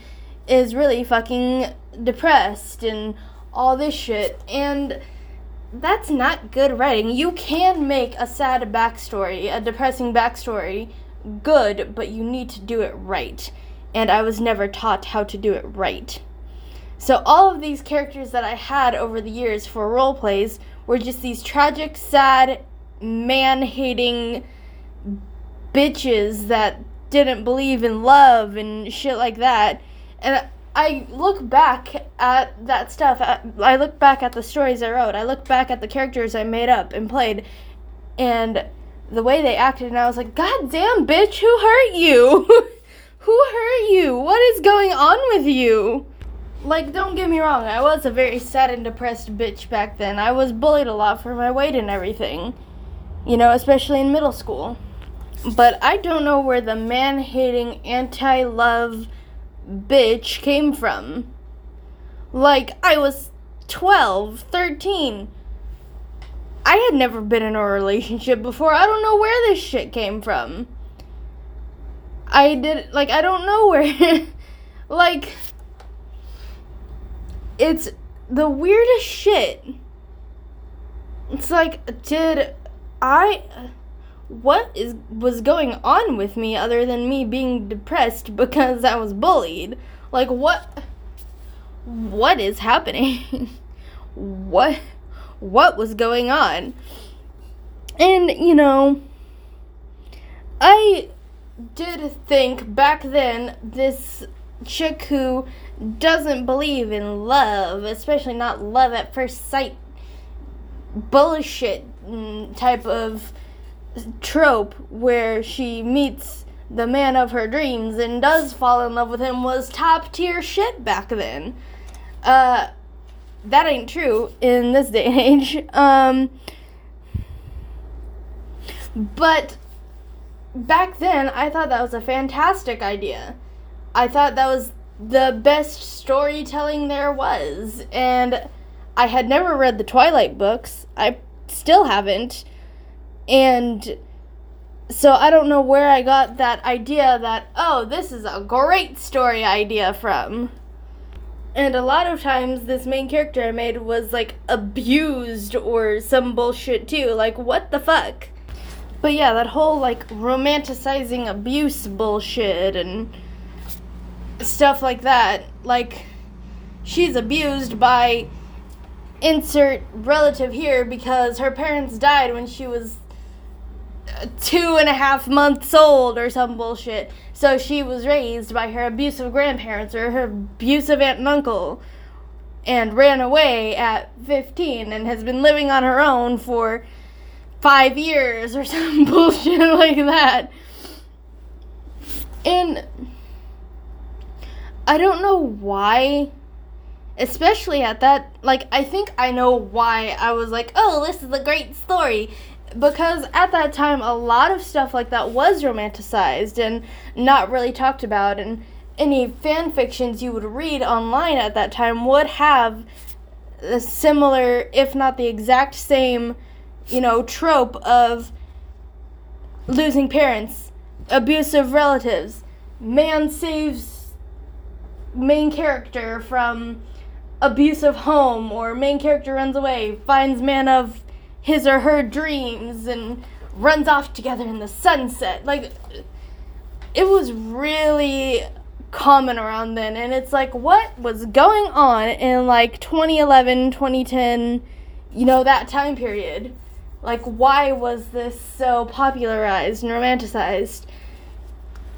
is really fucking depressed and all this shit. And that's not good writing. You can make a sad backstory, a depressing backstory, good, but you need to do it right and I was never taught how to do it right. So all of these characters that I had over the years for role plays were just these tragic, sad, man-hating bitches that didn't believe in love and shit like that. And I look back at that stuff. I look back at the stories I wrote. I look back at the characters I made up and played and the way they acted and I was like, "God damn, bitch, who hurt you?" (laughs) Who hurt you? What is going on with you? Like, don't get me wrong, I was a very sad and depressed bitch back then. I was bullied a lot for my weight and everything. You know, especially in middle school. But I don't know where the man hating, anti love bitch came from. Like, I was 12, 13. I had never been in a relationship before. I don't know where this shit came from. I did like I don't know where (laughs) like it's the weirdest shit. It's like did I what is was going on with me other than me being depressed (laughs) because I was bullied? Like what what is happening? (laughs) what what was going on? And you know I did think back then this chick who doesn't believe in love, especially not love at first sight bullshit mm, type of trope where she meets the man of her dreams and does fall in love with him was top tier shit back then. Uh, that ain't true in this day and age. Um, but back then, I thought that was a fantastic idea. I thought that was the best storytelling there was. And I had never read the Twilight books. I still haven't. And so I don't know where I got that idea that, oh, this is a great story idea from. And a lot of times, this main character I made was like abused or some bullshit too. Like, what the fuck? But yeah, that whole like romanticizing abuse bullshit and stuff like that. Like, she's abused by insert relative here because her parents died when she was two and a half months old or some bullshit. So she was raised by her abusive grandparents or her abusive aunt and uncle and ran away at 15 and has been living on her own for five years or (laughs) some bullshit like that. And I don't know why, especially at that, like, I think I know why I was like, oh, this is a great story because at that time a lot of stuff like that was romanticized and not really talked about and any fan fictions you would read online at that time would have a similar if not the exact same you know trope of losing parents abusive relatives. Man saves main character from abusive home or main character runs away finds man of his or her dreams and runs off together in the sunset. Like, it was really common around then. And it's like, what was going on in like 2011, 2010, you know, that time period? Like, why was this so popularized and romanticized?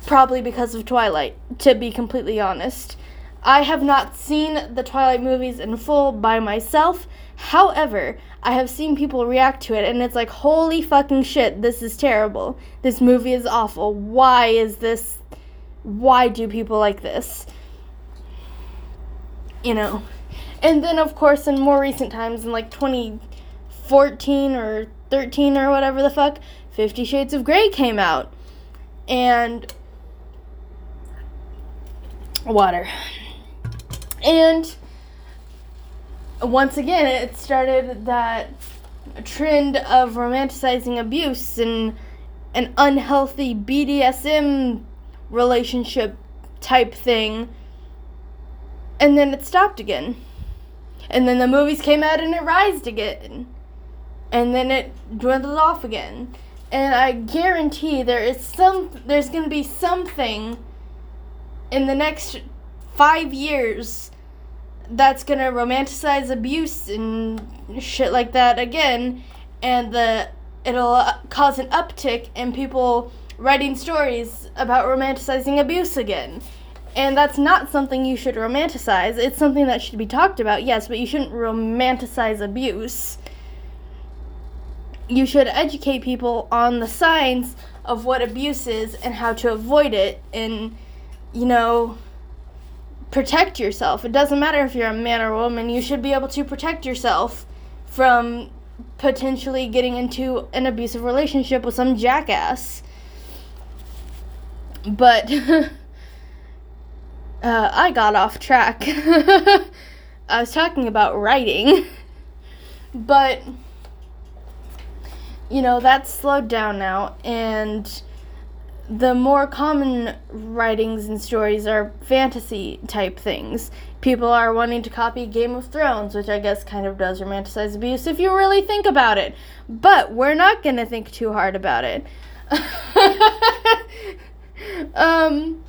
Probably because of Twilight, to be completely honest. I have not seen the Twilight movies in full by myself. However, I have seen people react to it and it's like, holy fucking shit, this is terrible. This movie is awful. Why is this? Why do people like this? You know. And then, of course, in more recent times, in like 2014 or 13 or whatever the fuck, Fifty Shades of Grey came out. And. Water. And once again, it started that trend of romanticizing abuse and an unhealthy BDSM relationship type thing. And then it stopped again. And then the movies came out and it rised again. And then it dwindled off again. And I guarantee there is some there's going to be something in the next 5 years that's gonna romanticize abuse and shit like that again, and the it'll uh, cause an uptick in people writing stories about romanticizing abuse again. And that's not something you should romanticize. It's something that should be talked about, yes, but you shouldn't romanticize abuse. You should educate people on the signs of what abuse is and how to avoid it and, you know, protect yourself. It doesn't matter if you're a man or a woman, you should be able to protect yourself from potentially getting into an abusive relationship with some jackass. But (laughs) uh, I got off track. (laughs) I was talking about writing. (laughs) But, you know, that's slowed down now, and the more common writings and stories are fantasy type things. People are wanting to copy Game of Thrones, which I guess kind of does romanticize abuse if you really think about it. But we're not going to think too hard about it. (laughs) um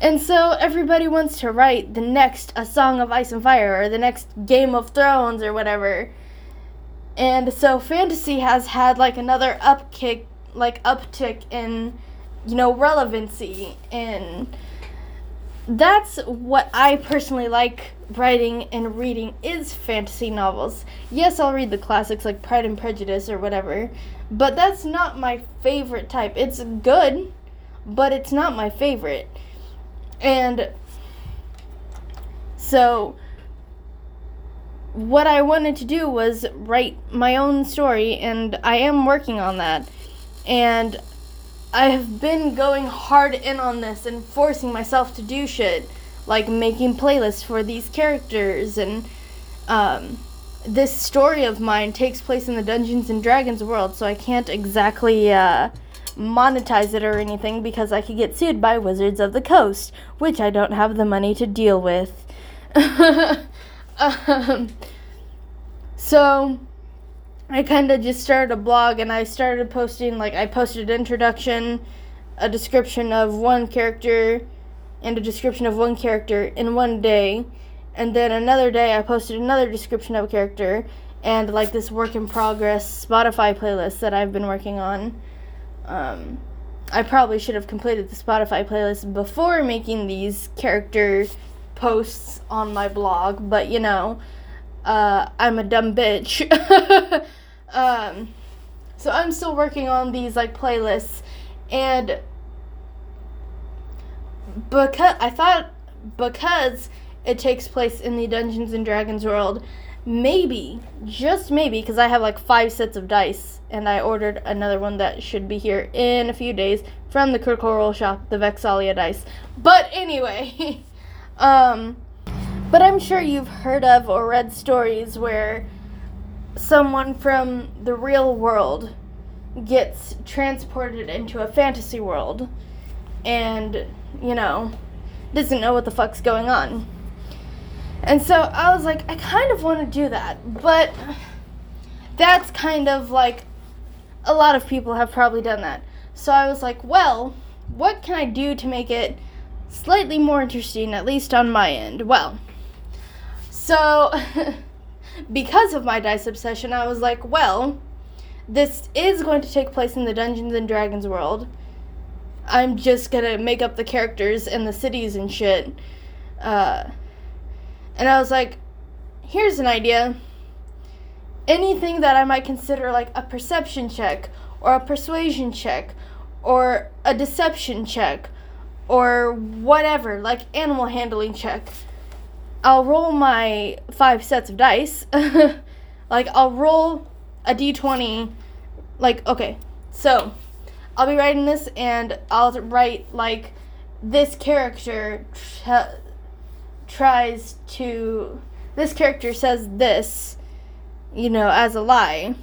and so everybody wants to write the next A Song of Ice and Fire or the next Game of Thrones or whatever. And so fantasy has had like another upkick like uptick in you know relevancy and that's what I personally like writing and reading is fantasy novels. Yes, I'll read the classics like Pride and Prejudice or whatever, but that's not my favorite type. It's good, but it's not my favorite. And so what I wanted to do was write my own story and I am working on that. And I have been going hard in on this and forcing myself to do shit, like making playlists for these characters and um, this story of mine takes place in the Dungeons and Dragons world, so I can't exactly uh, monetize it or anything because I could get sued by Wizards of the Coast, which I don't have the money to deal with. (laughs) um, so I kind of just started a blog and I started posting, like, I posted an introduction, a description of one character, and a description of one character in one day. And then another day, I posted another description of a character and, like, this work in progress Spotify playlist that I've been working on. Um, I probably should have completed the Spotify playlist before making these character posts on my blog, but you know, uh, I'm a dumb bitch. (laughs) Um, so I'm still working on these like playlists, and because I thought because it takes place in the Dungeons and Dragons world, maybe just maybe because I have like five sets of dice, and I ordered another one that should be here in a few days from the Critical Role shop, the Vex'ahlia dice. But anyway, (laughs) um, but I'm sure you've heard of or read stories where someone from the real world gets transported into a fantasy world and, you know, doesn't know what the fuck's going on. And so I was like, I kind of want to do that, but that's kind of like a lot of people have probably done that. So I was like, well, what can I do to make it slightly more interesting, at least on my end? Well, so (laughs) because of my dice obsession, I was like, well, this is going to take place in the Dungeons and Dragons world. I'm just gonna make up the characters and the cities and shit. Uh, and I was like, here's an idea. Anything that I might consider like a perception check, or a persuasion check, or a deception check, or whatever, like animal handling check I'll roll my five sets of dice. (laughs) like I'll roll a d20 like okay. So, I'll be writing this and I'll write like this character tr- tries to this character says this you know as a lie.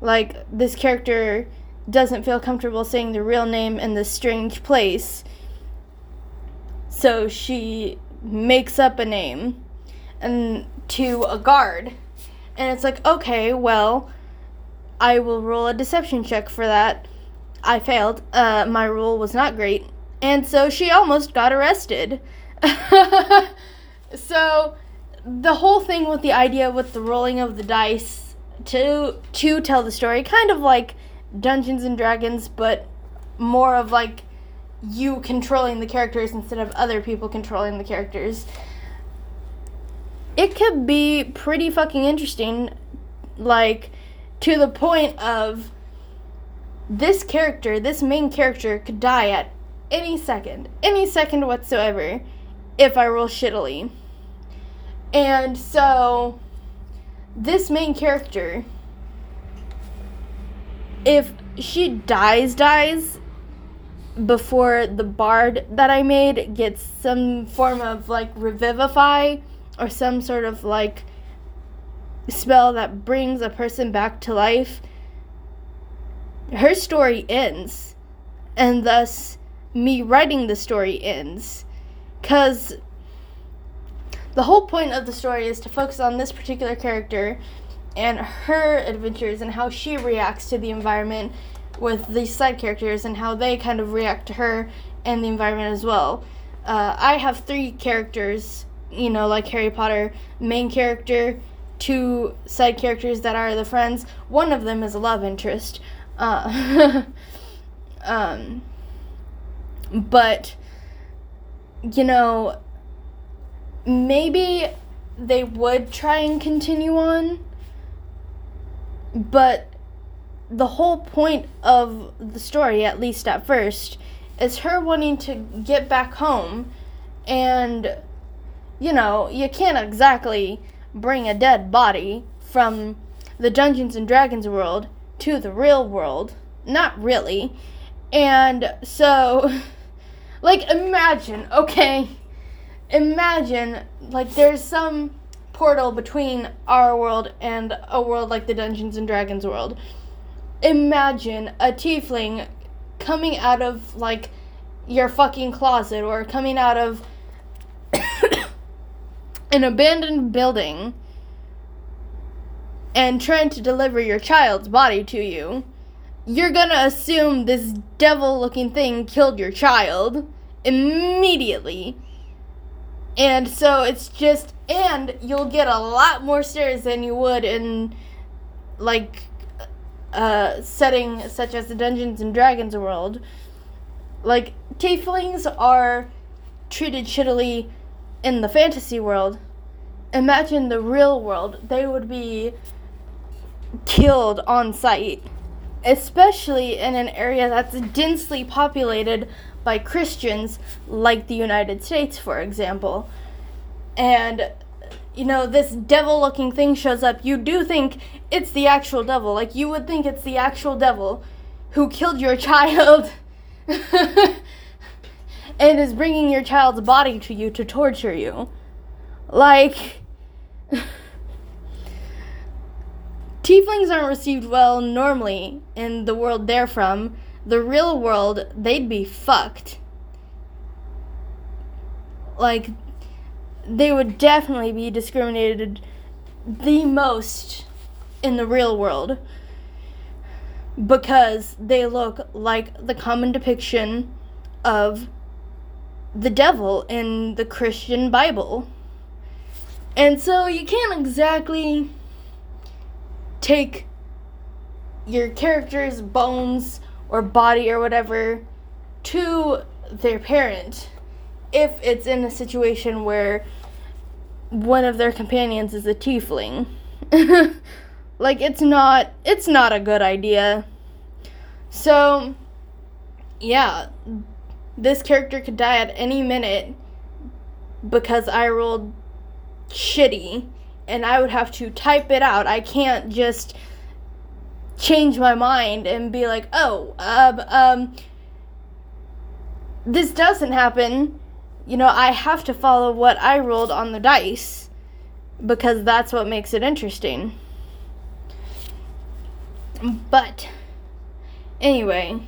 Like this character doesn't feel comfortable saying the real name in this strange place. So she makes up a name and to a guard. And it's like, okay, well, I will roll a deception check for that. I failed. Uh, my roll was not great. And so she almost got arrested. (laughs) so the whole thing with the idea with the rolling of the dice to to tell the story kind of like Dungeons and Dragons but more of like you controlling the characters instead of other people controlling the characters. It could be pretty fucking interesting, like, to the point of this character, this main character, could die at any second, any second whatsoever, if I roll shittily. And so, this main character, if she dies, dies, before the bard that I made gets some form of like revivify or some sort of like spell that brings a person back to life, her story ends. And thus, me writing the story ends. Because the whole point of the story is to focus on this particular character and her adventures and how she reacts to the environment with these side characters and how they kind of react to her and the environment as well. Uh, I have three characters, you know, like Harry Potter, main character, two side characters that are the friends. One of them is a love interest. Uh, (laughs) um, but, you know, maybe they would try and continue on, but the whole point of the story, at least at first, is her wanting to get back home. And, you know, you can't exactly bring a dead body from the Dungeons and Dragons world to the real world. Not really. And so, (laughs) like, imagine, okay? Imagine, like, there's some portal between our world and a world like the Dungeons and Dragons world. Imagine a tiefling coming out of, like, your fucking closet or coming out of (coughs) an abandoned building and trying to deliver your child's body to you, you're gonna assume this devil looking thing killed your child immediately. And so it's just, and you'll get a lot more stares than you would in, like, a setting such as the Dungeons and Dragons world. Like, tieflings are treated shittily in the fantasy world. Imagine the real world. They would be killed on sight, especially in an area that's densely populated by Christians, like the United States, for example. And, you know, this devil looking thing shows up. You do think it's the actual devil. Like, you would think it's the actual devil who killed your (laughs) child (laughs) and is bringing your child's body to you to torture you. Like. (laughs) Tieflings aren't received well normally in the world they're from. The real world, they'd be fucked. Like, they would definitely be discriminated the most in the real world because they look like the common depiction of the devil in the Christian Bible. And so you can't exactly take your character's bones or body or whatever to their parent if it's in a situation where one of their companions is a tiefling. (laughs) like it's not it's not a good idea. So yeah, this character could die at any minute because I rolled shitty and I would have to type it out. I can't just change my mind and be like, "Oh, um, um this doesn't happen." You know, I have to follow what I rolled on the dice because that's what makes it interesting. But anyway,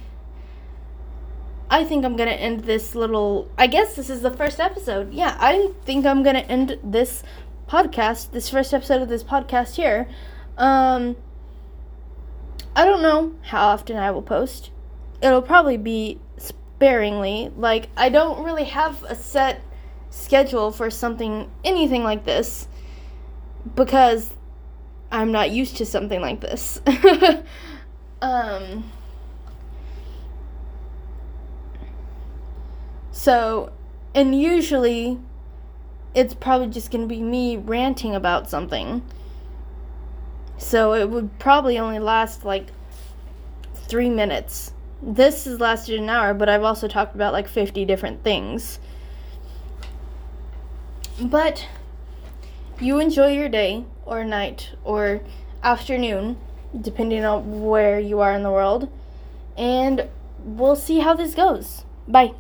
I think I'm going to end this little I guess this is the first episode. Yeah, I think I'm going to end this podcast, this first episode of this podcast here. Um, I don't know how often I will post. It'll probably be sparingly. Like, I don't really have a set schedule for something, anything like this, because I'm not used to something like this. (laughs) um, so, and usually it's probably just going to be me ranting about something. So it would probably only last like three minutes. This has lasted an hour, but I've also talked about like 50 different things. But you enjoy your day or night or afternoon, depending on where you are in the world, and we'll see how this goes. Bye.